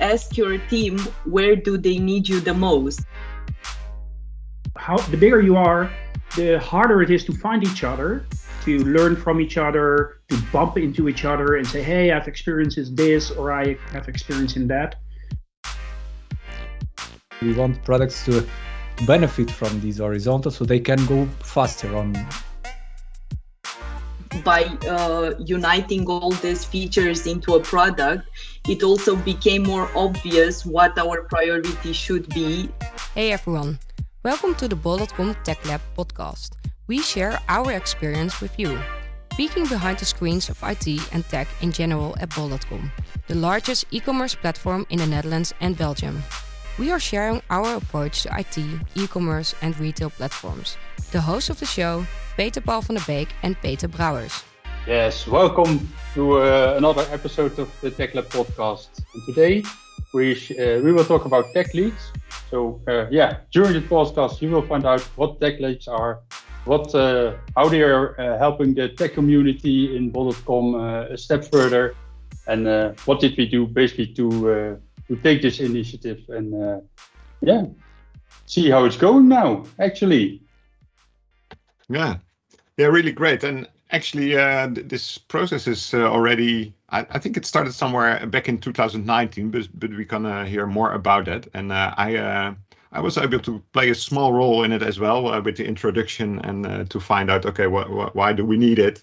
ask your team where do they need you the most. How the bigger you are, the harder it is to find each other, to learn from each other, to bump into each other and say, "Hey, I've experienced this or I have experience in that." We want products to benefit from these horizontals so they can go faster on by uh, uniting all these features into a product, it also became more obvious what our priority should be. Hey everyone, welcome to the Bol.com Tech Lab podcast. We share our experience with you, peeking behind the screens of IT and tech in general at Bol.com, the largest e commerce platform in the Netherlands and Belgium. We are sharing our approach to IT, e commerce, and retail platforms. The host of the show, Peter Paul van der Beek and Peter Brouwers. Yes, welcome to uh, another episode of the Tech Lab podcast. And today we uh, we will talk about tech leads. So uh, yeah, during the podcast you will find out what tech leads are, what uh, how they are uh, helping the tech community in Bol.com uh, a step further, and what did we do basically to to take this initiative and yeah, see how it's going now. Actually. Yeah, yeah, really great. And actually, uh, this process is uh, already. I, I, think it started somewhere back in 2019, but but we're gonna hear more about that. And uh, I. Uh, I was able to play a small role in it as well uh, with the introduction and to find out, okay, wh- wh- why do we need it?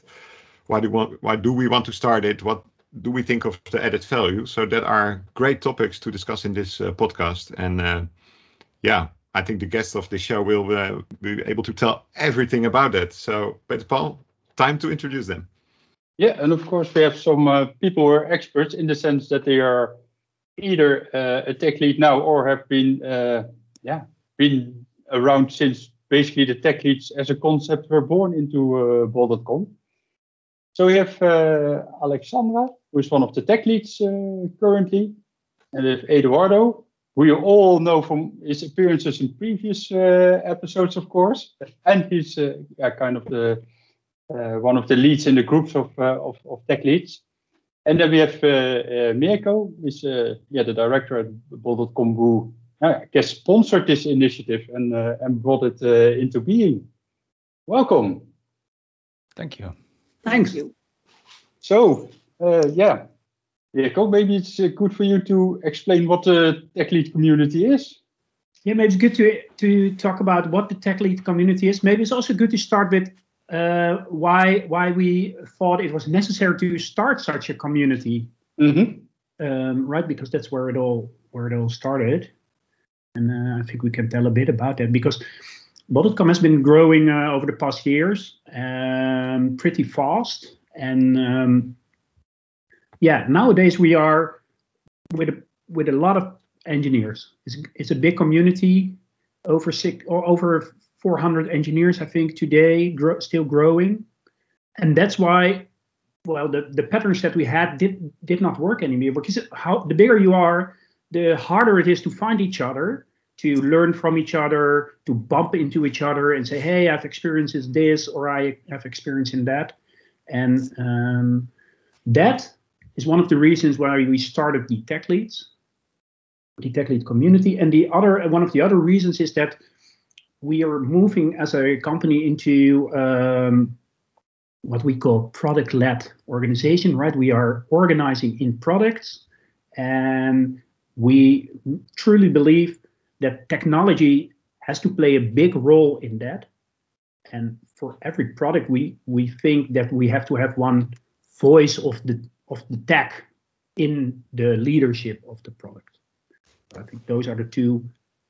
Why do we want, why do we want to start it? What do we think of the added value? So that are great topics to discuss in this uh, podcast. And uh, yeah, I think the guests of the show will uh, be able to tell everything about that. So, Peter Paul, time to introduce them. Yeah, and of course we have some uh, people who are experts in the sense that they are either uh, a tech lead now or have been, uh, yeah, been around since basically the tech leads as a concept were born into uh, Bol.com. So we have uh, Alexandra, who is one of the tech leads uh, currently, and we have Eduardo, who you all know from his appearances in previous uh, episodes, of course, and he's uh, yeah, kind of the uh, one of the leads in the groups of uh, of, of, tech leads. And then we have Mirko, who's yeah the director at Bol.com, who I guess sponsored this initiative and and brought it into being. Welcome. Thank you. Thanks. So, uh, yeah, Mirko, maybe it's uh, good for you to explain what the tech lead community is. Yeah, maybe it's good to to talk about what the tech lead community is. Maybe it's also good to start with uh, why why we thought it was necessary to start such a community, mm-hmm. um, right? Because that's where it all where it all started, and uh, I think we can tell a bit about that because Bol.com has been growing uh, over the past years um, pretty fast. And um, yeah, nowadays we are with a, with a lot of engineers. It's, it's a big community, over six or over 400 engineers, I think, today, still growing. And that's why, well, the, the patterns that we had did did not work anymore. Because how the bigger you are, the harder it is to find each other to learn from each other, to bump into each other and say, hey, I've experienced this or I have experience in that. And um, that is one of the reasons why we started the tech leads, the tech lead community. And the other one of the other reasons is that we are moving as a company into um, what we call product-led organization, right? We are organizing in products and we truly believe that technology has to play a big role in that. And for every product, we we think that we have to have one voice of the of the tech in the leadership of the product. I think those are the two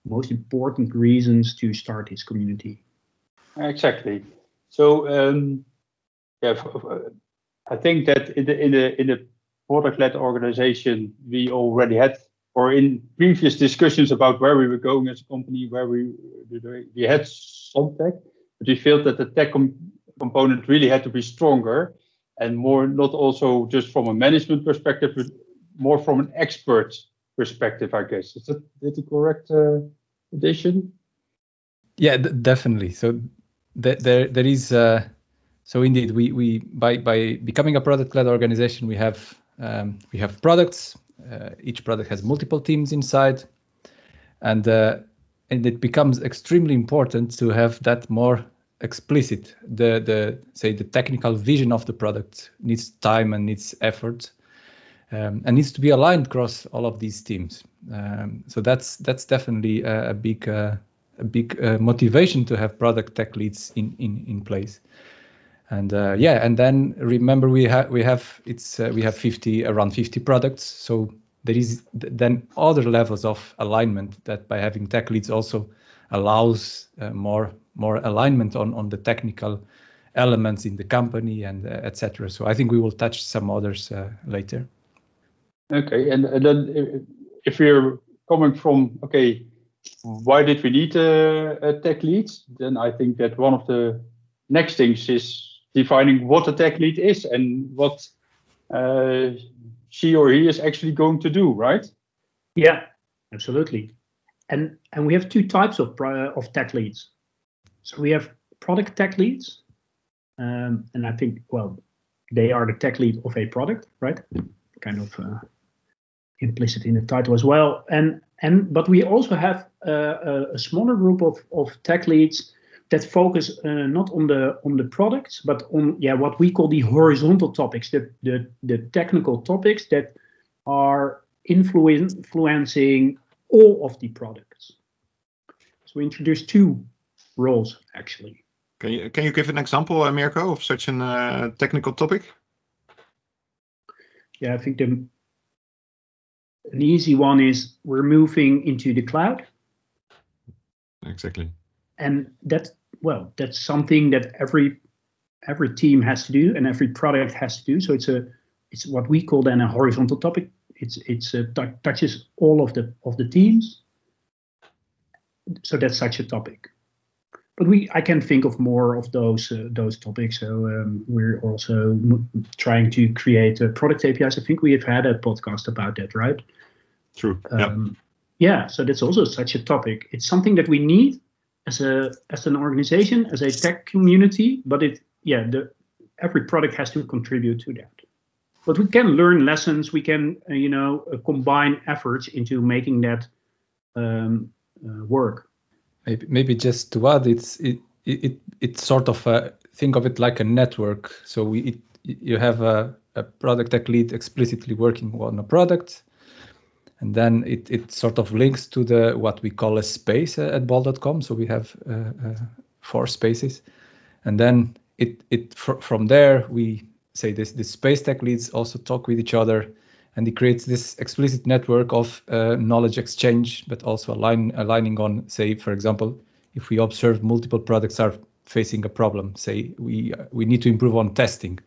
most important reasons to start this community. Exactly. So um, yeah, I think that in the in the in the product-led organization, we already had or in previous discussions about where we were going as a company, where we we had some tech, but we felt that the tech com component really had to be stronger and more not also just from a management perspective, but more from an expert perspective, I guess. Is that the correct uh, addition? Yeah, definitely. So th there there is. Uh, so indeed, we we by by becoming a product-led organization, we have um, we have products uh, each product has multiple teams inside, and uh, and it becomes extremely important to have that more explicit. The the say the technical vision of the product needs time and needs effort, um, and needs to be aligned across all of these teams. Um, so that's that's definitely a, a big uh, a big uh, motivation to have product tech leads in in in place and uh, yeah and then remember we have we have it's uh, we have 50 around 50 products so there is then other levels of alignment that by having tech leads also allows uh, more more alignment on on the technical elements in the company and uh, etc so i think we will touch some others uh, later okay and, and then if we're coming from okay why did we need a, a tech lead then i think that one of the next things is defining what a tech lead is and what uh, she or he is actually going to do, right? Yeah, absolutely. And and we have two types of of tech leads. So we have product tech leads, um, and I think well, they are the tech lead of a product, right? Kind of uh, implicit in the title as well. And and but we also have uh, a smaller group of of tech leads that focus uh, not on the on the products, but on yeah what we call the horizontal topics, the the, the technical topics that are influencing all of the products. So we introduced two roles actually. Can you can you give an example, uh, Mirko, of such a uh, technical topic? Yeah, I think the an easy one is we're moving into the cloud. Exactly. And that well, that's something that every every team has to do and every product has to do. So it's a it's what we call then a horizontal topic. It's it's a, t- touches all of the of the teams. So that's such a topic. But we I can think of more of those uh, those topics. So um, we're also m- trying to create uh, product APIs. I think we have had a podcast about that, right? True. Um, yeah. Yeah. So that's also such a topic. It's something that we need as a as an organization, as a tech community, but it yeah, the every product has to contribute to that. But we can learn lessons. We can uh, you know uh, combine efforts into making that um, uh, work. Maybe, maybe just to add, it's it it it's sort of a, think of it like a network. So we it, you have a, a product tech lead explicitly working on a product and then it, it sort of links to the what we call a space at bol.com so we have uh, uh, four spaces. And then it it fr- from there we say this this space tech leads also talk with each other and it creates this explicit network of uh, knowledge exchange but also align, aligning on say for example if we observe multiple products are facing a problem say we we need to improve on testing.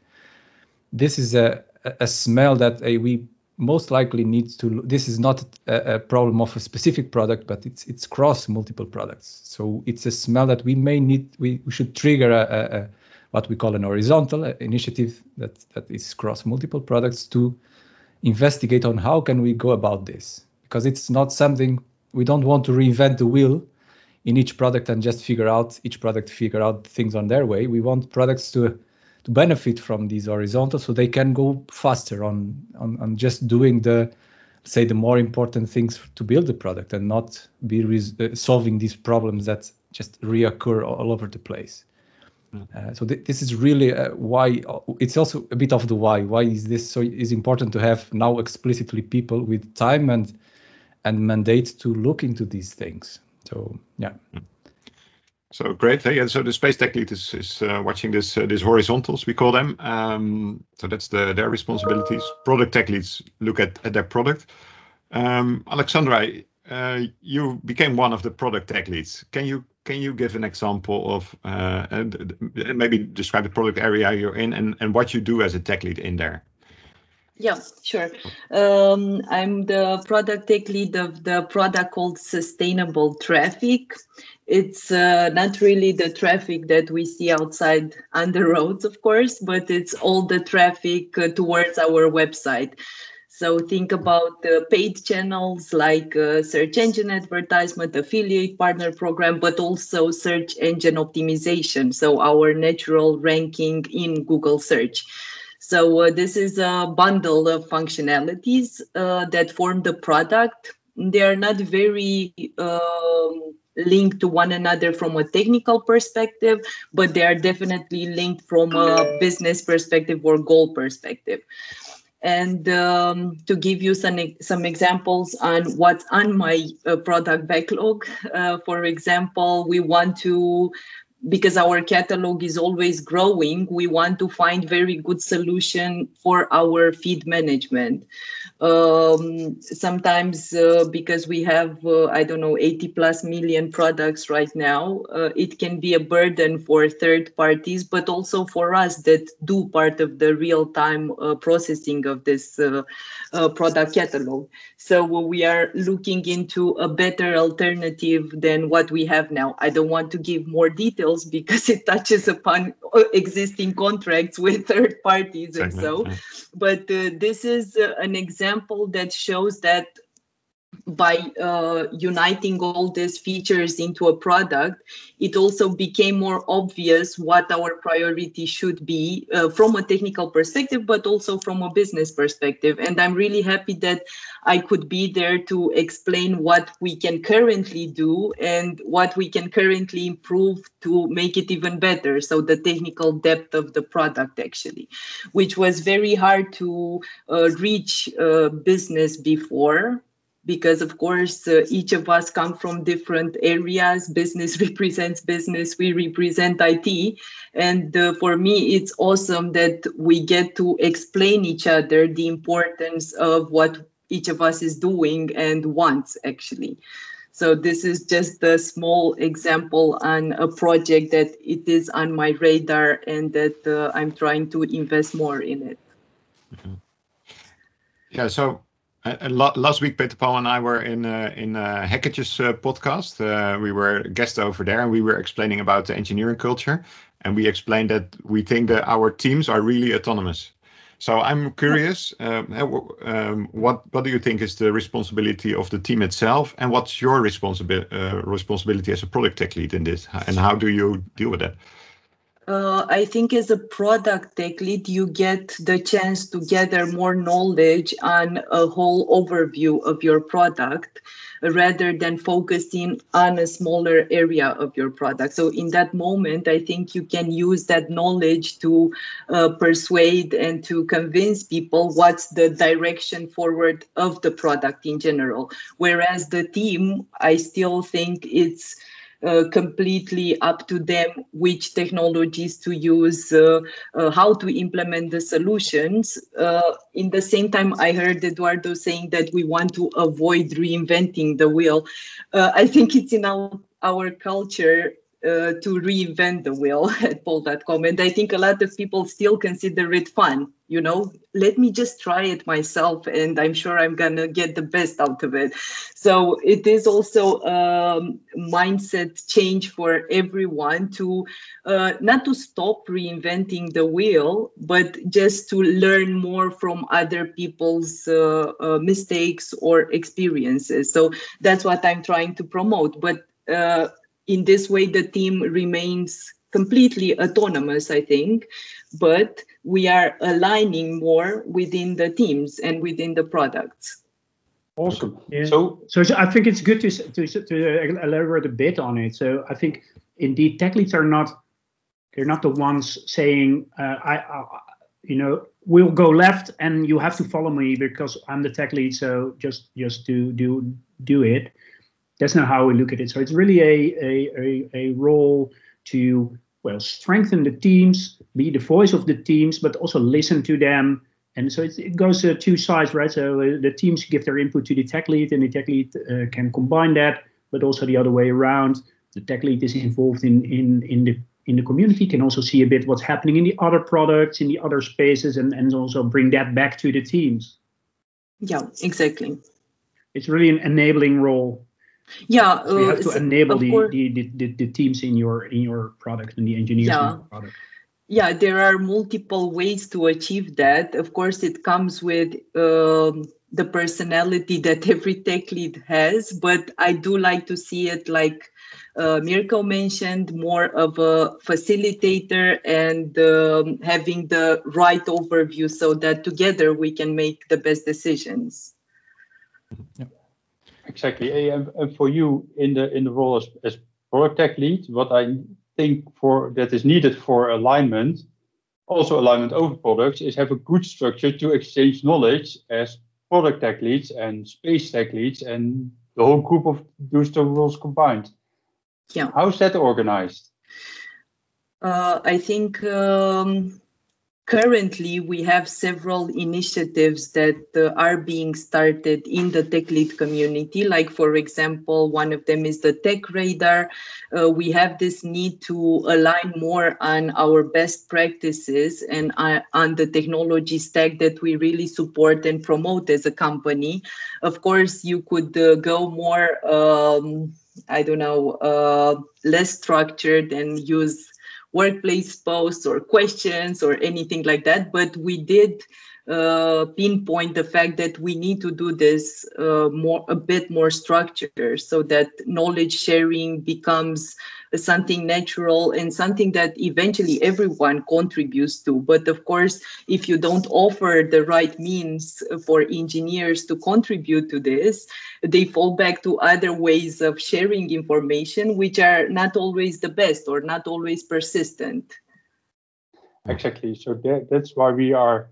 This is a a smell that uh, we most likely needs to this is not a, a, problem of a specific product but it's it's cross multiple products. So it's a smell that we may need we, we should trigger a, a, what we call an horizontal initiative that that is cross multiple products to investigate on how can we go about this because it's not something we don't want to reinvent the wheel in each product and just figure out each product figure out things on their way we want products to to benefit from these horizontals so they can go faster on, on, on just doing the say the more important things to build the product and not be res- uh, solving these problems that just reoccur all over the place. Uh, so th- this is really uh, why uh, it's also a bit of the why why is this so is important to have now explicitly people with time and and mandate to look into these things so yeah. So great. And so the space tech lead is, is uh, watching this uh, these horizontals we call them. Um, so that's the their responsibilities. Product tech leads look at, at their product. Um, Alexandra, uh, you became one of the product tech leads. Can you can you give an example of uh, and, maybe describe the product area you're in and, and what you do as a tech lead in there? Yeah, sure. Um, I'm the product tech lead of the product called Sustainable Traffic. It's uh, not really the traffic that we see outside on the roads, of course, but it's all the traffic uh, towards our website. So think about the paid channels like uh, search engine advertisement, affiliate partner program, but also search engine optimization. So our natural ranking in Google search. So uh, this is a bundle of functionalities uh, that form the product. They are not very um, linked to one another from a technical perspective, but they are definitely linked from a business perspective or goal perspective. And um, to give you some some examples on what's on my uh, product backlog, uh, for example, we want to because our catalog is always growing, we want to find very good solution for our feed management. Um, sometimes uh, because we have, uh, I don't know, 80 plus million products right now, uh, it can be a burden for third parties, but also for us that do part of the real time uh, processing of this uh, uh, product catalog. So we are looking into a better alternative than what we have now. I don't want to give more details because it touches upon existing contracts with third parties and so. But uh, this is an example that shows that by uh, uniting all these features into a product, it also became more obvious what our priority should be uh, from a technical perspective, but also from a business perspective. And I'm really happy that I could be there to explain what we can currently do and what we can currently improve to make it even better. So the technical depth of the product, actually, which was very hard to uh, reach uh, business before because of course uh, each of us come from different areas. Business represents business we represent it and uh, for me it's awesome that we get to explain each other the importance of what each of us is doing and wants actually. So this is just a small example on a project that it is on my radar and that uh, i'm trying to invest more in it. Mm-hmm. yeah so uh, last week, Peter Paul and I were in uh, in uh, uh, podcast. Uh, we were guests over there, and we were explaining about the engineering culture. And we explained that we think that our teams are really autonomous. So I'm curious, um, um, what what do you think is the responsibility of the team itself, and what's your responsibility uh, responsibility as a product tech lead in this, and how do you deal with that? Uh, I think as a product tech lead, you get the chance to gather more knowledge on a whole overview of your product rather than focusing on a smaller area of your product. So in that moment, I think you can use that knowledge to uh, persuade and to convince people what's the direction forward of the product in general. Whereas the team, I still think it's uh, completely up to them which technologies to use, uh, uh, how to implement the solutions. Uh, in the same time, I heard Eduardo saying that we want to avoid reinventing the wheel. Uh, I think it's in our, our culture uh, to reinvent the wheel at bol.com. And I think a lot of people still consider it fun. You know, let me just try it myself, and I'm sure I'm gonna get the best out of it. So it is also a um, mindset change for everyone to uh, not to stop reinventing the wheel, but just to learn more from other people's uh, uh mistakes or experiences. So that's what I'm trying to promote. But uh, in this way, the team remains completely autonomous, I think, but we are aligning more within the teams and within the products. Awesome. Yeah. So, so I think it's good to, to to elaborate a bit on it. So I think indeed tech leads are not they're not the ones saying uh, I, I you know we'll go left and you have to follow me because I'm the tech lead. So just just do do do it that's not how we look at it. So it's really a, a, a, a role to well strengthen the teams, be the voice of the teams, but also listen to them. And so it, it goes uh, two sides, right? So uh, the teams give their input to the tech lead, and the tech lead uh, can combine that, but also the other way around. The tech lead is involved in in in the in the community, can also see a bit what's happening in the other products, in the other spaces, and and also bring that back to the teams. Yeah, exactly. It's really an enabling role yeah so you have to uh, enable the, the, the, the, teams in your in your product and the engineers yeah. in your product yeah there are multiple ways to achieve that of course it comes with um, the personality that every tech lead has, but I do like to see it like uh, Mirko mentioned, more of a facilitator and um, having the right overview so that together we can make the best decisions. Yeah. Exactly. And, and for you in the in the role as, as product tech lead, what I think for that is needed for alignment, also alignment over products, is have a good structure to exchange knowledge as product tech leads and space tech leads and the whole group of those two roles combined. Yeah. How's that organized? Uh, I think um, currently we have several initiatives that uh, are being started in the tech lead community. Like for example one of them is the tech radar. Uh, we have this need to align more on our best practices and uh, on the technology stack that we really support and promote as a company. Of course you could uh, go more um, i don't know uh, less structured and use workplace posts or questions or anything like that. But we did uh, pinpoint the fact that we need to do this uh, more a bit more structured so that knowledge sharing becomes Uh, something natural and something that eventually everyone contributes to. But of course if you don't offer the right means for engineers to contribute to this they fall back to other ways of sharing information which are not always the best or not always persistent. Exactly. So that, that's why we are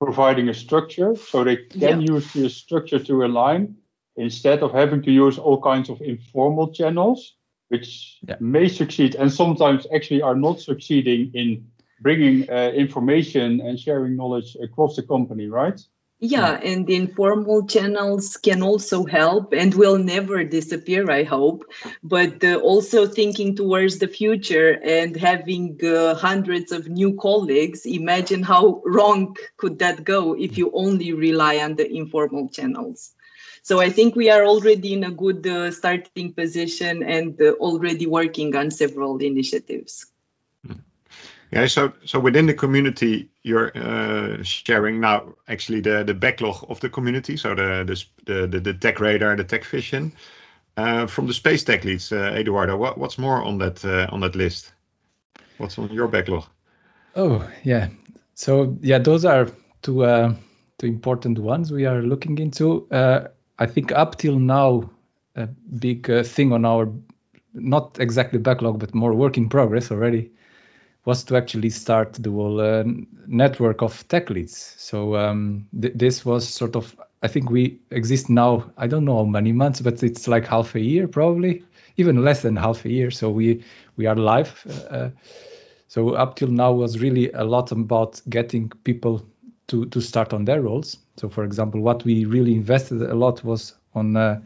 providing a structure so they can yeah. use the structure to align instead of having to use all kinds of informal channels, which yeah. may succeed and sometimes actually are not succeeding in bringing uh, information and sharing knowledge across the company, right? Yeah, and the informal channels can also help and will never disappear, I hope. But uh, also thinking towards the future and having uh, hundreds of new colleagues, imagine how wrong could that go if you only rely on the informal channels. So I think we are already in a good uh, starting position and uh, already working on several initiatives. Yeah, so so within the community, you're uh, sharing now actually the the backlog of the community, so the the the, the tech radar, the tech vision. Uh, from the space tech leads, uh, Eduardo, what, what's more on that uh, on that list? What's on your backlog? Oh yeah, so yeah, those are two uh, two important ones we are looking into. Uh, I think up till now, a big uh, thing on our not exactly backlog, but more work in progress already was to actually start the whole uh, network of tech leads. So um, th- this was sort of, I think we exist now. I don't know how many months, but it's like half a year, probably even less than half a year. So we we are live. Uh, so up till now was really a lot about getting people to to start on their roles. So for example, what we really invested a lot was on uh,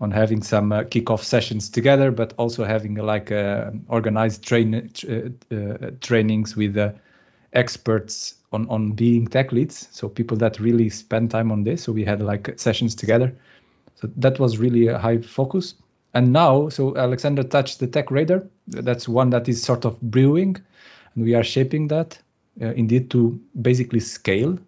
on having some uh, kickoff sessions together, but also having uh, like uh, organized train uh, uh, trainings with experts on on being tech leads. So people that really spend time on this. So we had like sessions together. So that was really a high focus. And now, so Alexandra touched the tech radar. That's one that is sort of brewing, and we are shaping that indeed to basically scale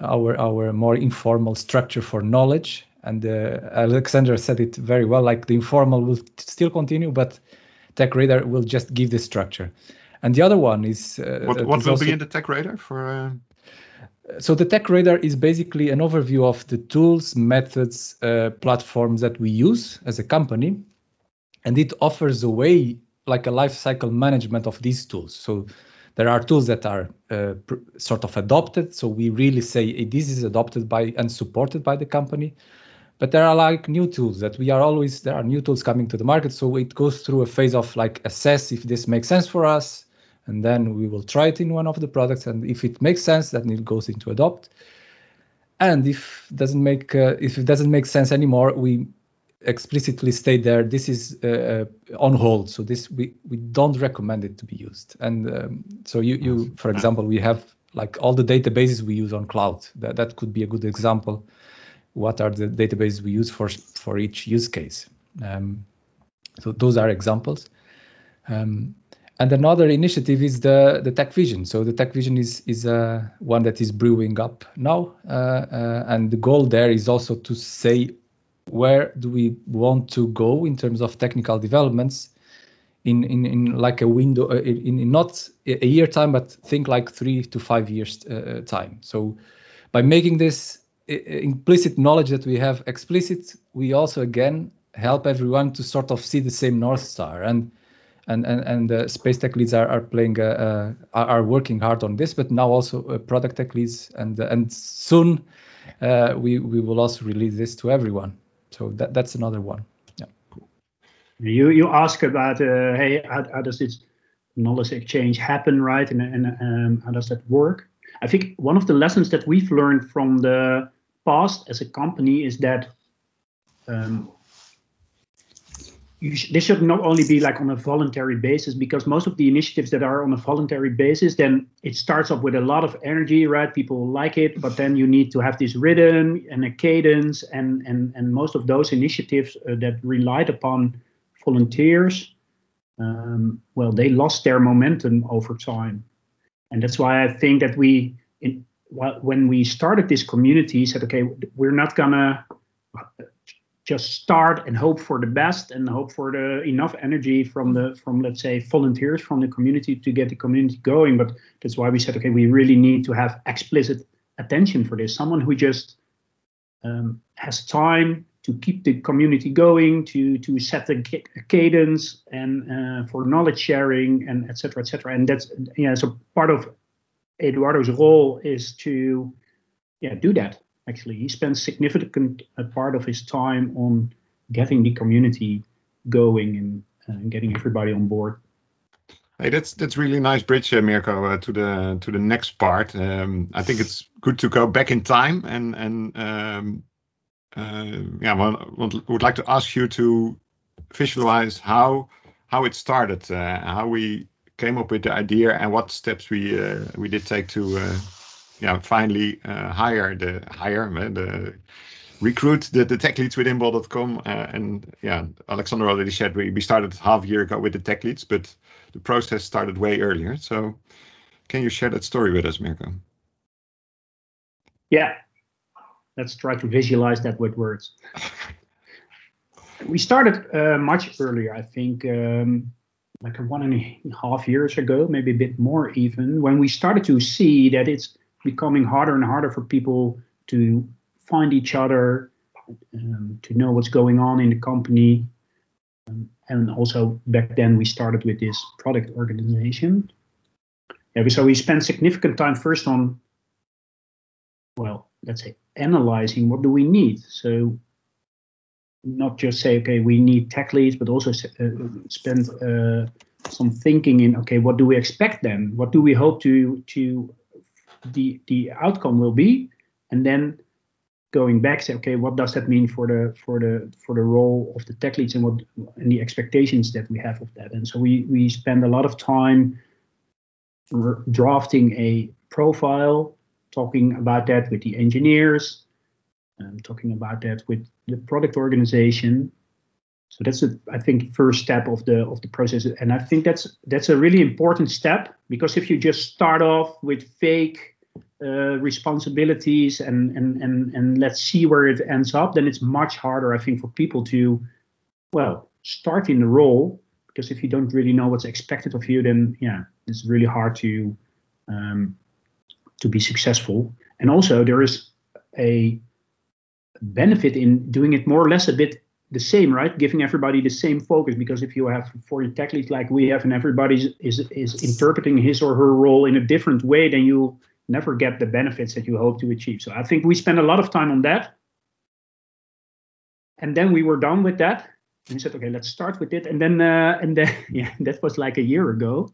our our more informal structure for knowledge and uh, Alexandra said it very well. Like the informal will still continue, but Tech Radar will just give the structure. And the other one is uh, what, what is will also, be in the Tech Radar for. Uh... So the Tech Radar is basically an overview of the tools, methods, uh, platforms that we use as a company, and it offers a way like a life cycle management of these tools. So there are tools that are uh, sort of adopted. So we really say hey, this is adopted by and supported by the company. But there are like new tools that we are always there are new tools coming to the market. So it goes through a phase of like assess if this makes sense for us, and then we will try it in one of the products. And if it makes sense, then it goes into adopt. And if doesn't make uh, if it doesn't make sense anymore, we explicitly state there this is uh, uh, on hold. So this we we don't recommend it to be used. And um, so you you for example we have like all the databases we use on cloud. That that could be a good example. What are the databases we use for for each use case? Um, so those are examples. Um, and another initiative is the the tech vision. So the tech vision is is uh, one that is brewing up now uh, uh, and the goal there is also to say where do we want to go in terms of technical developments in in, in like a window uh, in, in not a year time but think like three to five years uh, time. So by making this implicit knowledge that we have explicit we also again help everyone to sort of see the same north star. And and and, and the space tech leads are, are playing uh, uh, are working hard on this but now also uh, product tech leads. And and soon uh, we we will also release this to everyone so that that's another one. Yeah. You you ask about uh, hey how, how, does this knowledge exchange happen right? And, and um, how does that work? I think one of the lessons that we've learned from the past as a company is that um, sh this should not only be like on a voluntary basis because most of the initiatives that are on a voluntary basis then it starts off with a lot of energy right? People like it but then you need to have this rhythm and a cadence and and and most of those initiatives uh, that relied upon volunteers um, well they lost their momentum over time. And that's why i think that we in, when we started this community said okay we're not gonna just start and hope for the best and hope for the enough energy from the from let's say volunteers from the community to get the community going. But that's why we said okay we really need to have explicit attention for this. Someone who just um, has time to keep the community going to to set the cadence and uh, for knowledge sharing and etc etc and that's yeah so part of eduardo's role is to yeah do that actually. He spends significant uh, part of his time on getting the community going and uh, getting everybody on board. Hey, that's that's really nice bridge, uh, Mirko, uh, to the to the next part. Um, I think it's good to go back in time and and um, uh, yeah, well, would like to ask you to visualize how how it started, uh, how we came up with the idea, and what steps we uh, we did take to yeah, finally uh, hire the hire uh, the recruit the, the tech leads within bol.com. Uh, and yeah, Alexandra already said we, we started half a year ago with the tech leads, but the process started way earlier. So can you share that story with us, Mirko? Yeah, let's try to visualize that with words. we started uh, much earlier, I think, um, like one and a half years ago, maybe a bit more even, when we started to see that it's becoming harder and harder for people to find each other, um, to know what's going on in the company. Um, and also back then we started with this product organization. Yeah, so we spent significant time first on, well, let's say analyzing what do we need. So not just say, okay, we need tech leads, but also uh, spend uh, some thinking in, okay, what do we expect then? What do we hope to to the the outcome will be, and then going back say okay what does that mean for the for the for the role of the tech leads and what and the expectations that we have of that? And so we we spend a lot of time drafting a profile talking about that with the engineers and talking about that with the product organization. So that's a, I think first step of the of the process. And i think that's that's a really important step because if you just start off with fake uh, responsibilities and, and and and let's see where it ends up, then it's much harder, I think, for people to, well, start in the role because if you don't really know what's expected of you, then yeah, it's really hard to um, to be successful. And also, there is a benefit in doing it more or less a bit the same, right? Giving everybody the same focus because if you have for your tech like we have, and everybody is is interpreting his or her role in a different way, then you never get the benefits that you hope to achieve. So I think we spent a lot of time on that. And then we were done with that. And we said, okay, let's start with it. And then, uh, and then, yeah, that was like a year ago.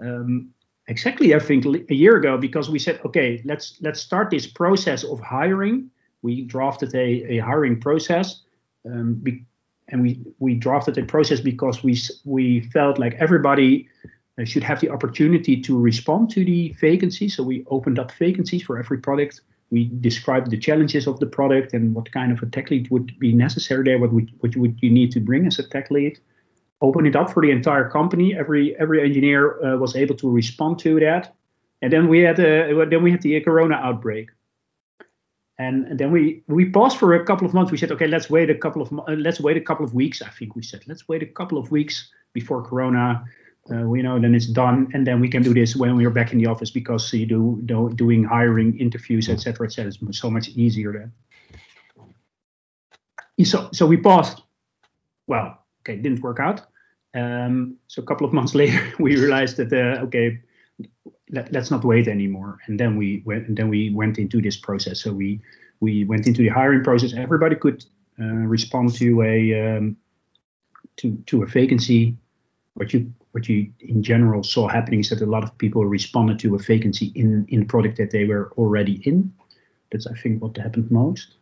Um, exactly, I think a year ago, because we said, okay, let's let's start this process of hiring. We drafted a, a hiring process, um, be, and we we drafted a process because we we felt like everybody should have the opportunity to respond to the vacancy. So we opened up vacancies for every product. We described the challenges of the product and what kind of a tech lead would be necessary there. What would what would you need to bring as a tech lead? open it up for the entire company. Every every engineer uh, was able to respond to that, and then we had a, then we had the Corona outbreak, and, and then we we paused for a couple of months. We said, okay, let's wait a couple of uh, let's wait a couple of weeks. I think we said let's wait a couple of weeks before Corona. Uh, you know, then it's done, and then we can do this when we are back in the office because you do, do doing hiring, interviews, etc., etc. is so much easier then. So so we paused. Well, okay, didn't work out. Um, so a couple of months later, we realized that uh, okay, let, us not wait anymore. And then we went and then we went into this process. So we we went into the hiring process. Everybody could uh, respond to a um, to to a vacancy. What you what you in general saw happening is that a lot of people responded to a vacancy in in the product that they were already in. That's I think what happened most.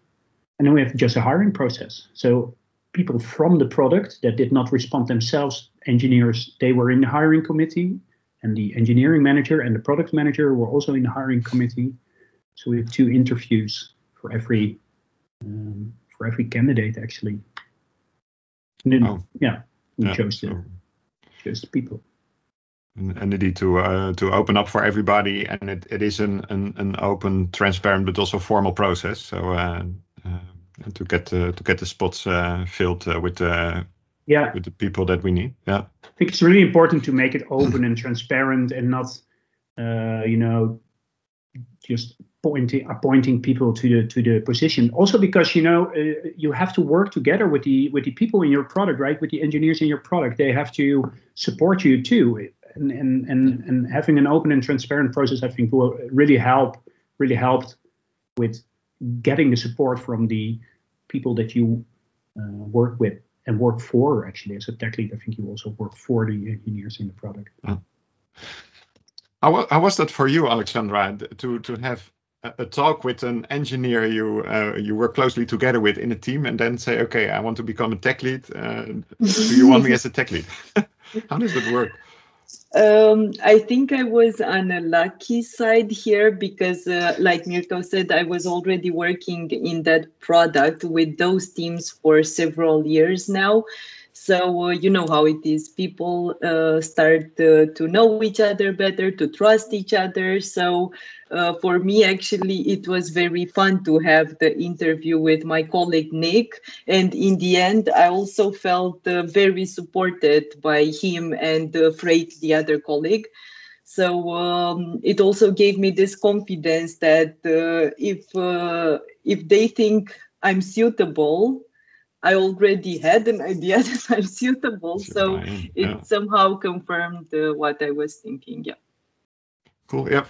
And then we have just a hiring process. So people from the product that did not respond themselves, engineers, they were in the hiring committee, and the engineering manager and the product manager were also in the hiring committee. So we have two interviews for every um, for every candidate actually. And then, oh. yeah, we yeah, chose the the people. And, indeed to uh, to open up for everybody, and it, it is an, an an open, transparent, but also formal process. So uh, uh, to get uh, to get the spots uh, filled uh, with yeah with the people that we need. Yeah, I think it's really important to make it open and transparent, and not you know just pointing appointing people to the to the position. Also because you know uh, you have to work together with the with the people in your product right? With the engineers in your product they have to support you too. And and and, and having an open and transparent process i think will really help really helped with getting the support from the people that you uh, work with and work for actually as a tech lead. I think you also work for the engineers in the product. How, how was that for you alexandra to to have a talk with an engineer you uh, you work closely together with in a team and then say okay i want to become a tech lead uh, do you want me as a tech lead how does that work um, I think I was on a lucky side here because, uh, like Mirko said, I was already working in that product with those teams for several years now. So, uh, you know how it is. People uh, start uh, to know each other better, to trust each other. So, uh, for me, actually, it was very fun to have the interview with my colleague Nick. And in the end, I also felt uh, very supported by him and uh, Freight, the other colleague. So um, it also gave me this confidence that uh, if if they think I'm suitable, I already had an idea that I'm suitable. So yeah. it somehow confirmed uh, what I was thinking. Yeah. Cool. Yeah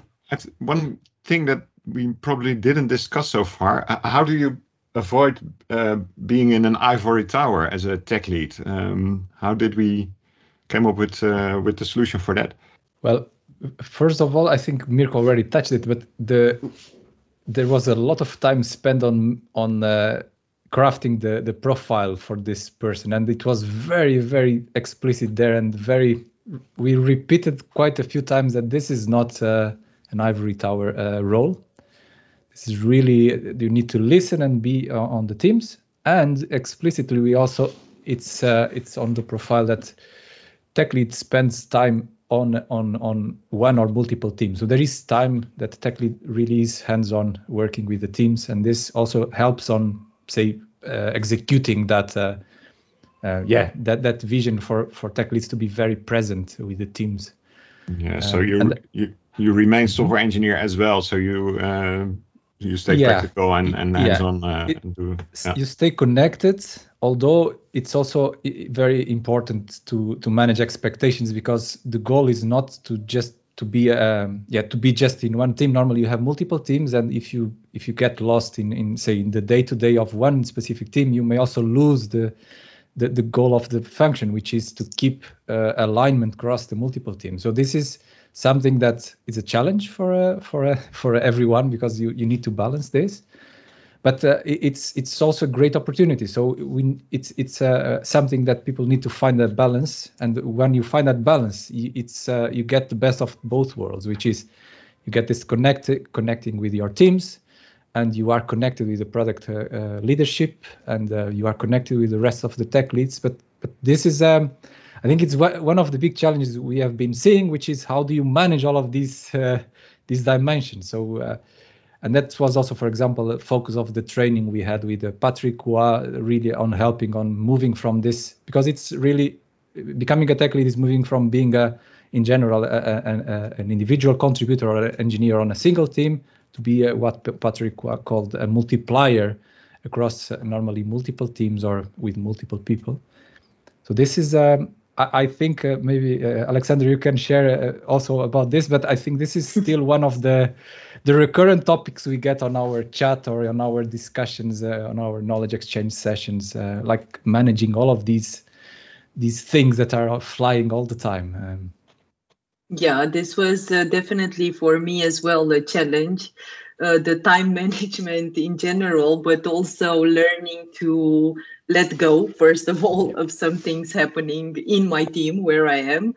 one thing that we probably didn't discuss so far. How do you avoid uh, being in an ivory tower as a tech lead? Um, how did we come up with uh, with the solution for that? Well, first of all, I think Mirko already touched it, but the there was a lot of time spent on on uh, crafting the the profile for this person, and it was very very explicit there and very. We repeated quite a few times that this is not uh, an ivory tower uh, role. This is really you need to listen and be uh, on the teams, and explicitly we also it's uh, it's on the profile that tech lead spends time on on on one or multiple teams. So there is time that tech lead really is hands-on working with the teams, and this also helps on say uh, executing that. Uh, uh, yeah, that that vision for for tech leads to be very present with the teams. Yeah, so you you you remain software engineer as well, so you uh, you stay yeah. practical and, and hands-on. Yeah. Uh, and do, yeah. You stay connected, although it's also very important to to manage expectations because the goal is not to just to be um, yeah to be just in one team. Normally, you have multiple teams, and if you if you get lost in in say in the day to day of one specific team, you may also lose the the, the goal of the function, which is to keep uh, alignment across the multiple teams. So this is something that is a challenge for uh, for uh, for everyone because you you need to balance this but uh, it's it's also a great opportunity. So we it's it's uh, something that people need to find that balance. And when you find that balance it's uh, you get the best of both worlds which is you get this connected connecting with your teams and you are connected with the product uh, leadership and you are connected with the rest of the tech leads. But but this is um, I think it's one of the big challenges we have been seeing, which is how do you manage all of these uh, these dimensions. So, uh, and that was also, for example, the focus of the training we had with uh, Patrick Kua, really on helping on moving from this because it's really becoming a tech lead is moving from being a in general a, a, a, an individual contributor or engineer on a single team to be what Patrick called a multiplier across uh, normally multiple teams or with multiple people. So this is, um, I, I, think uh, maybe uh, Alexandra, you can share uh, also about this, but I think this is still one of the the recurrent topics we get on our chat or on our discussions uh, on our knowledge exchange sessions, uh, like managing all of these these things that are flying all the time. Um, yeah, this was uh, definitely for me as well a challenge. Uh, the time management in general, but also learning to let go, first of all, of some things happening in my team where I am.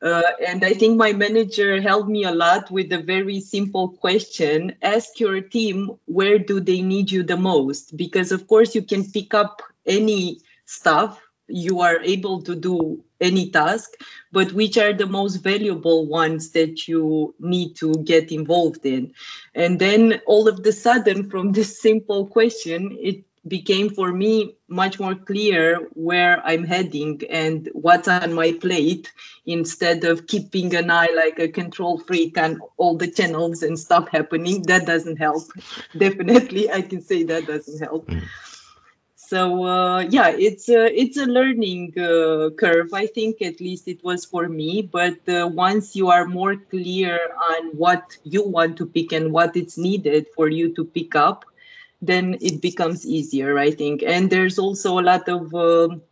Uh, and I think my manager helped me a lot with a very simple question ask your team where do they need you the most? Because, of course, you can pick up any stuff you are able to do any task, but which are the most valuable ones that you need to get involved in. And then all of the sudden, from this simple question, it became for me much more clear where I'm heading and what's on my plate instead of keeping an eye like a control freak on all the channels and stuff happening. That doesn't help. Definitely, I can say that doesn't help. Mm so uh, yeah it's a it's a learning uh, curve i think at least it was for me but uh, once you are more clear on what you want to pick and what it's needed for you to pick up then it becomes easier i think and there's also a lot of um,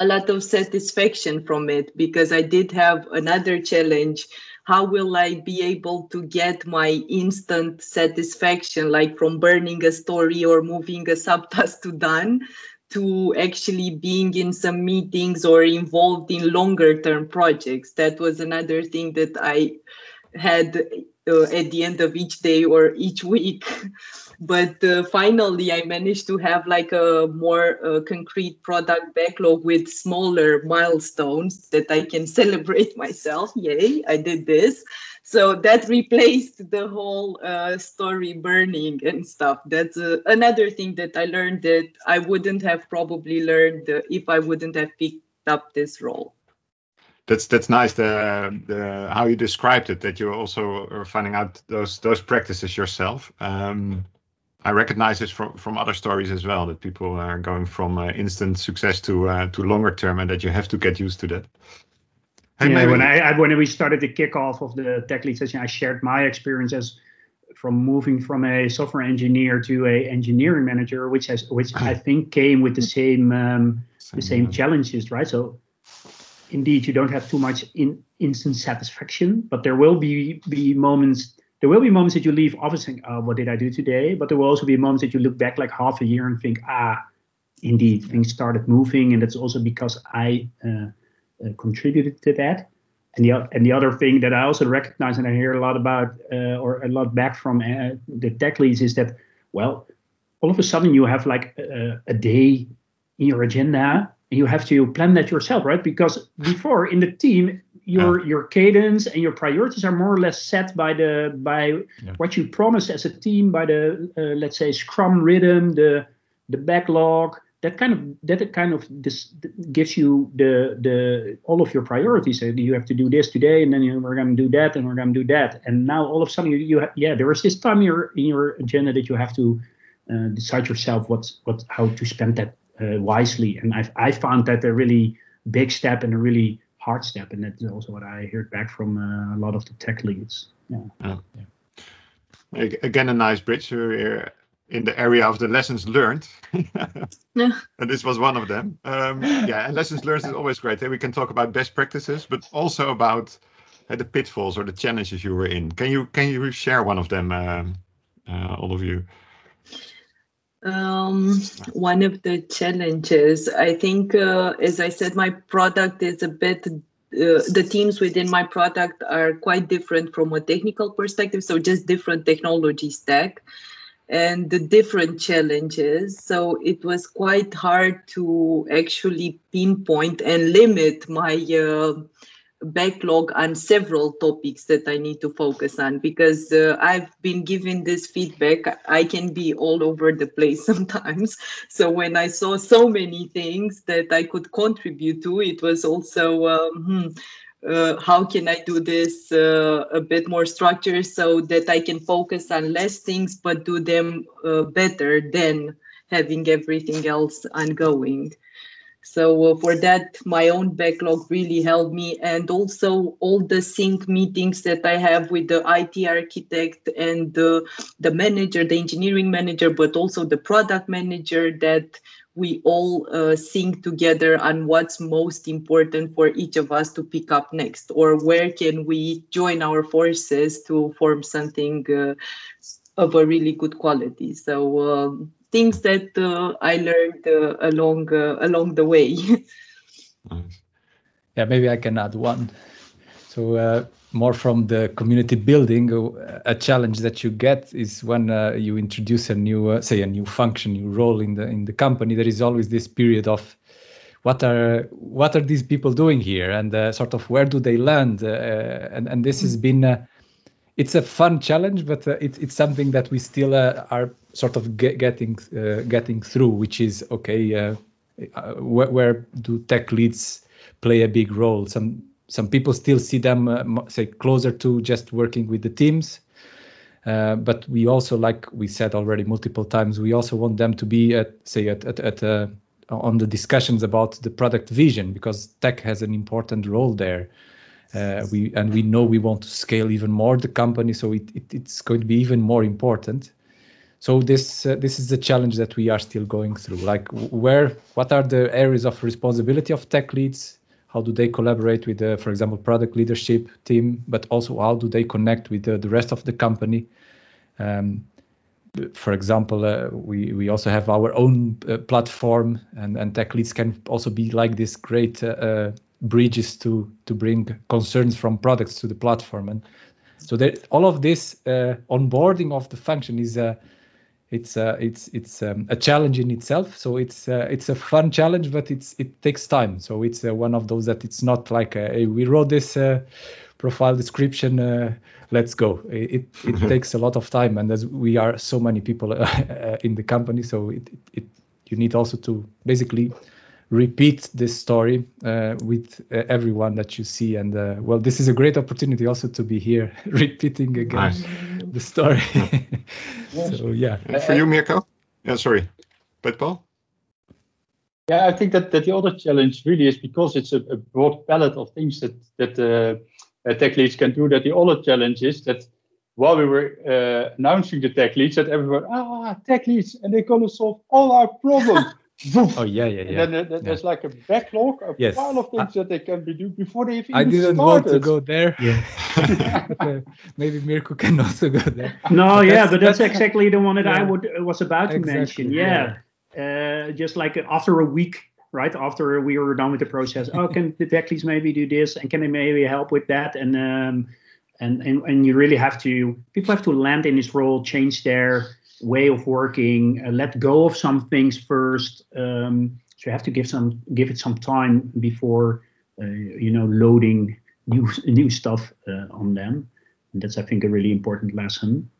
a lot of satisfaction from it because i did have another challenge how will I be able to get my instant satisfaction, like from burning a story or moving a subtask to done, to actually being in some meetings or involved in longer term projects? That was another thing that I had uh, at the end of each day or each week. But uh, finally i managed to have like a more uh, concrete product backlog with smaller milestones that i can celebrate myself. Yay i did this. So that replaced the whole uh, story burning and stuff. That's uh, another thing that i learned that i wouldn't have probably learned if i wouldn't have picked up this role. That's that's nice the, the how you described it that you also are finding out those those practices yourself. Um, I recognize this from from other stories as well that people are going from uh, instant success to uh, to longer term, and that you have to get used to that. Hey, yeah, when I, I, when we started the kickoff of the tech lead session, I shared my experiences from moving from a software engineer to a engineering manager, which has which I think came with the same, um, same the same yeah. challenges, right? So indeed, you don't have too much in instant satisfaction, but there will be be moments there will be moments that you leave office and oh, what did I do today? But there will also be moments that you look back like half a year and think, ah, indeed, things started moving. And that's also because I uh, uh, contributed to that. And the, and the other thing that I also recognize and I hear a lot about uh, or a lot back from uh, the tech leads is that, well, all of a sudden you have like a, a day in your agenda and you have to plan that yourself, right? Because before in the team, your yeah. your cadence and your priorities are more or less set by the by yeah. what you promise as a team by the uh, let's say scrum rhythm the the backlog that kind of that kind of this gives you the the all of your priorities so you have to do this today and then you, we're going to do that and we're going to do that and now all of a sudden you, you yeah there is this time in your in your agenda that you have to uh, decide yourself what's what how to spend that uh, wisely and i i found that a really big step and a really hard step, and that's also what I heard back from uh, a lot of the tech leads. Yeah. Oh, yeah. Again, a nice bridge. We're in the area of the lessons learned, and this was one of them. Um, yeah, and lessons learned is always great. We can talk about best practices, but also about uh, the pitfalls or the challenges you were in. Can you can you share one of them, um, uh, all of you? Um, one of the challenges, I think, uh, as I said, my product is a bit. Uh, the teams within my product are quite different from a technical perspective, so just different technology stack. and the different challenges. So it was quite hard to actually pinpoint and limit my uh, backlog on several topics that I need to focus on because uh, I've been given this feedback. I can be all over the place sometimes. So when I saw so many things that I could contribute to, it was also um, hmm, uh, how can I do this uh, a bit more structured so that I can focus on less things but do them uh, better than having everything else ongoing. So uh, for that, my own backlog really helped me, and also all the sync meetings that I have with the IT architect and the the manager, the engineering manager, but also the product manager that we all uh, sync together on what's most important for each of us to pick up next or where can we join our forces to form something uh, of a really good quality. So um, things that uh, i learned uh, along uh, along the way yeah maybe i can add one so uh, more from the community building, uh, a challenge that you get is when uh, you introduce a new, say, a new function, new role in the in the company. There is always this period of what are what are these people doing here, and uh, sort of where do they land? Uh, and and this has been. Uh, it's a fun challenge, but it, it's something that we still are sort of get, getting getting through. Which is okay. Where, where do tech leads play a big role? Some some people still see them uh, say closer to just working with the teams uh, but we also like we said already multiple times we also want them to be at say at at, at uh, on the discussions about the product vision because tech has an important role there uh, we and we know we want to scale even more the company so it, it it's going to be even more important. So this uh, this is the challenge that we are still going through. Like where what are the areas of responsibility of tech leads? How do they collaborate with the, for example, product leadership team, but also how do they connect with the, the rest of the company? Um, for example, uh, we we also have our own uh, platform, and and tech leads can also be like this great uh, uh bridges to to bring concerns from products to the platform, and so all of this uh, onboarding of the function is a it's uh, it's it's um, a challenge in itself. So it's uh, it's a fun challenge, but it's it takes time. So it's uh, one of those that it's not like a, hey, we wrote this uh, profile description, uh, let's go. It it takes a lot of time, and as we are so many people uh, in the company, so it, it, it you need also to basically repeat this story uh, with uh, everyone that you see. And uh, well this is a great opportunity also to be here repeating again nice. the story. So yeah. And for you mirko? Yeah sorry. But paul? Yeah i think that, that the other challenge really is because it's a, a broad palette of things that that uh, tech leads can do that the other challenge is that while we were uh, announcing the tech leads that everyone ah tech leads and they're going to solve all our problems oh yeah, yeah, yeah. And then yeah. there's like a backlog, a yes. pile of things I, that they can be doing before they even I didn't started. want to go there. Yeah. but, uh, maybe Mirko can also go there. No, but yeah, that's, but that's, that's, exactly the one that yeah. I would uh, was about to exactly, mention. Yeah, yeah. Uh, just like after a week, right after we were done with the process. oh, can the tech leads maybe do this, and can they maybe help with that? And um, and and and you really have to people have to land in this role, change their way of working, uh, let go of some things first. Um, so you have to give some give it some time before uh, you know loading new new stuff uh, on them. And that's I think a really important lesson.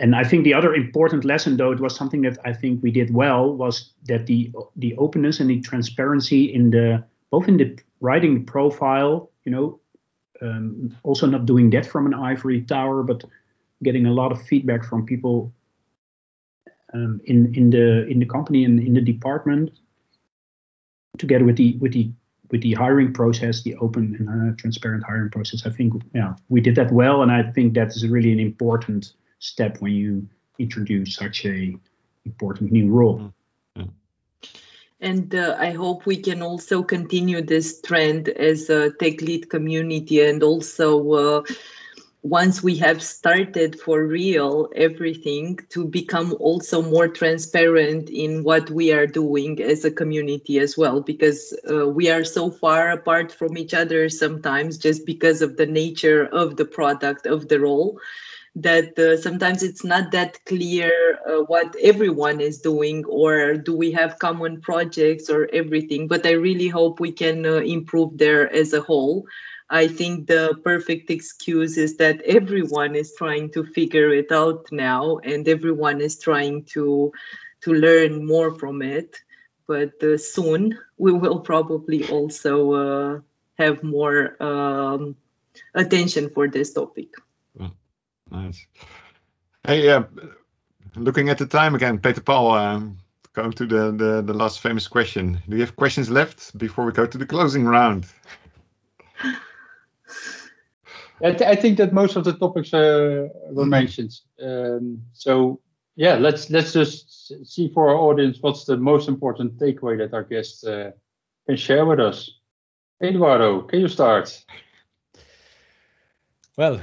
And I think the other important lesson, though, it was something that I think we did well, was that the the openness and the transparency in the both in the writing profile, you know, um, also not doing that from an ivory tower, but getting a lot of feedback from people um, in in the in the company and in the department, together with the with the with the hiring process, the open and uh, transparent hiring process. I think yeah we did that well, and I think that is really an important step when you introduce such a important new role. Mm-hmm. And uh, I hope we can also continue this trend as a tech lead community and also uh, once we have started for real everything to become also more transparent in what we are doing as a community as well because uh, we are so far apart from each other sometimes just because of the nature of the product of the role that uh, sometimes it's not that clear uh, what everyone is doing or do we have common projects or everything but i really hope we can uh, improve there as a whole i think the perfect excuse is that everyone is trying to figure it out now and everyone is trying to to learn more from it but uh, soon we will probably also uh, have more um, attention for this topic Nice. Hey, uh, looking at the time again, Peter Paul, um, going to the, the, the last famous question. Do you have questions left before we go to the closing round? I, th- I think that most of the topics uh, were mentioned. Um, so yeah, let's let's just see for our audience what's the most important takeaway that our guests uh, can share with us. Eduardo, can you start? Well,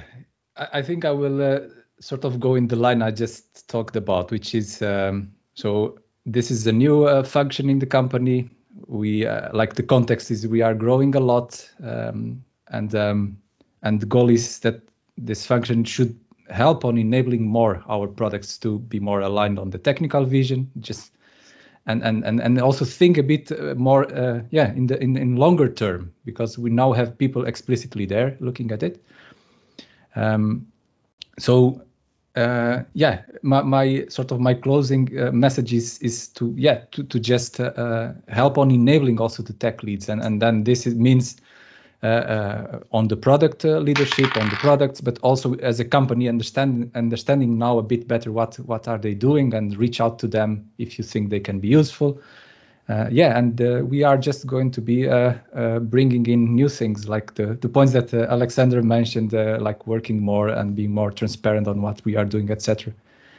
I think I will uh, sort of go in the line I just talked about, which is um, so this is a new uh, function in the company. We uh, like the context is we are growing a lot, um, and um, and the goal is that this function should help on enabling more our products to be more aligned on the technical vision, just and and and, and also think a bit uh, more, uh, yeah, in the in, in longer term because we now have people explicitly there looking at it. Um, so uh, yeah, my, my, sort of my closing uh, message is is to yeah to to just uh, help on enabling also the tech leads, and and then this means. Uh, uh, on the product uh, leadership, on the products, but also as a company, understand, understanding now a bit better what what are they doing, and reach out to them if you think they can be useful, uh, yeah, and uh, we are just going to be uh, bringing in new things like the, the points that Alexandra mentioned, like working more and being more transparent on what we are doing, etc.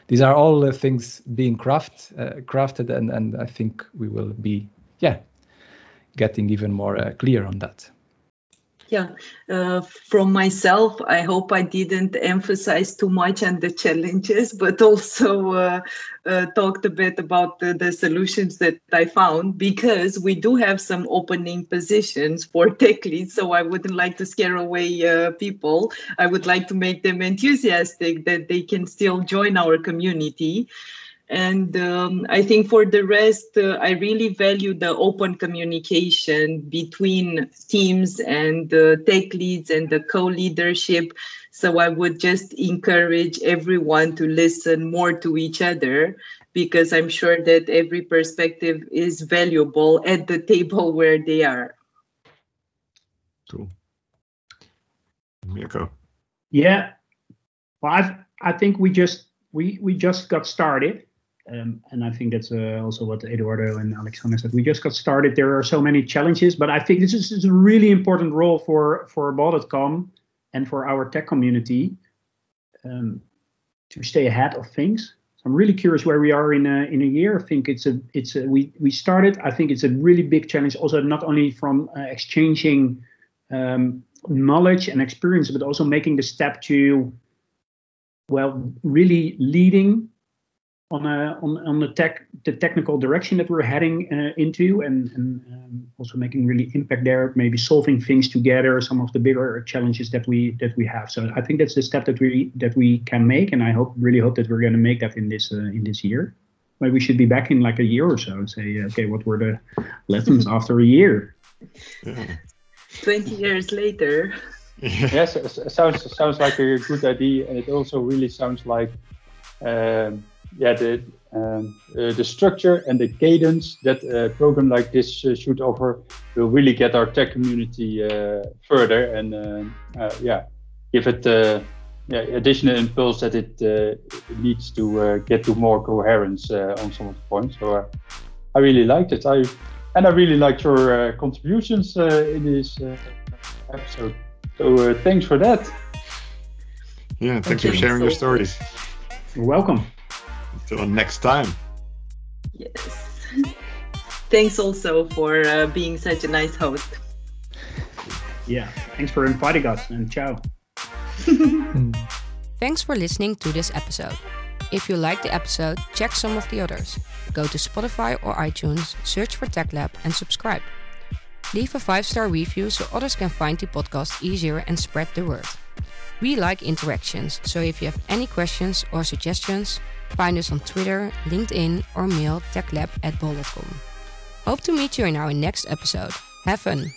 These are all things being craft, crafted, and, and I think we will be, yeah, getting even more clear on that. Yeah, uh, from myself, I hope I didn't emphasize too much on the challenges, but also uh, uh, talked a bit about the, the, solutions that I found because we do have some opening positions for tech leads. So I wouldn't like to scare away uh, people. I would like to make them enthusiastic that they can still join our community. And um, I think for the rest, uh, I really value the open communication between teams and the tech leads and the co leadership. So I would just encourage everyone to listen more to each other because I'm sure that every perspective is valuable at the table where they are. Cool. Mirko. Yeah. Well, I've, I think we just we we just got started um, and I think that's uh, also what Eduardo and Alexandra said. We just got started. There are so many challenges, but I think this is, is a really important role for for Bol.com and for our tech community um, to stay ahead of things. So I'm really curious where we are in a, in a year. I think it's a it's a, we we started. I think it's a really big challenge. Also, not only from uh, exchanging um, knowledge and experience, but also making the step to well, really leading on a, on on the tech the technical direction that we're heading uh, into and, and um, also making really impact there maybe solving things together some of the bigger challenges that we that we have. So i think that's the step that we that we can make and i hope really hope that we're going to make that in this uh, in this year. Maybe we should be back in like a year or so and say okay what were the lessons after a year? Yeah. 20 years later. Yes it sounds sounds like a good idea and it also really sounds like um, yeah, the um, uh, the structure and the cadence that a program like this uh, should offer will really get our tech community uh, further and uh, uh, yeah, give it uh, yeah, additional impulse that it, it needs to get to more coherence on some of the points. So I really liked it. I and I really liked your contributions in this episode. So thanks for that. Yeah, thanks for sharing your stories. You're welcome. Until next time. Yes. Thanks also for uh, being such a nice host. Yeah, thanks for inviting us and ciao. thanks for listening to this episode. If you like the episode, check some of the others. Go to Spotify or iTunes, search for TechLab, and subscribe. Leave a five star review so others can find the podcast easier and spread the word. We like interactions, so if you have any questions or suggestions, find us on Twitter, LinkedIn, or mail techlab at bol.com. Hope to meet you in our next episode. Have fun!